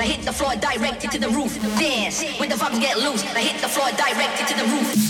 I hit the floor directed to the roof. Dance when the vibes get loose. I hit the floor directed to the roof.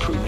Reality.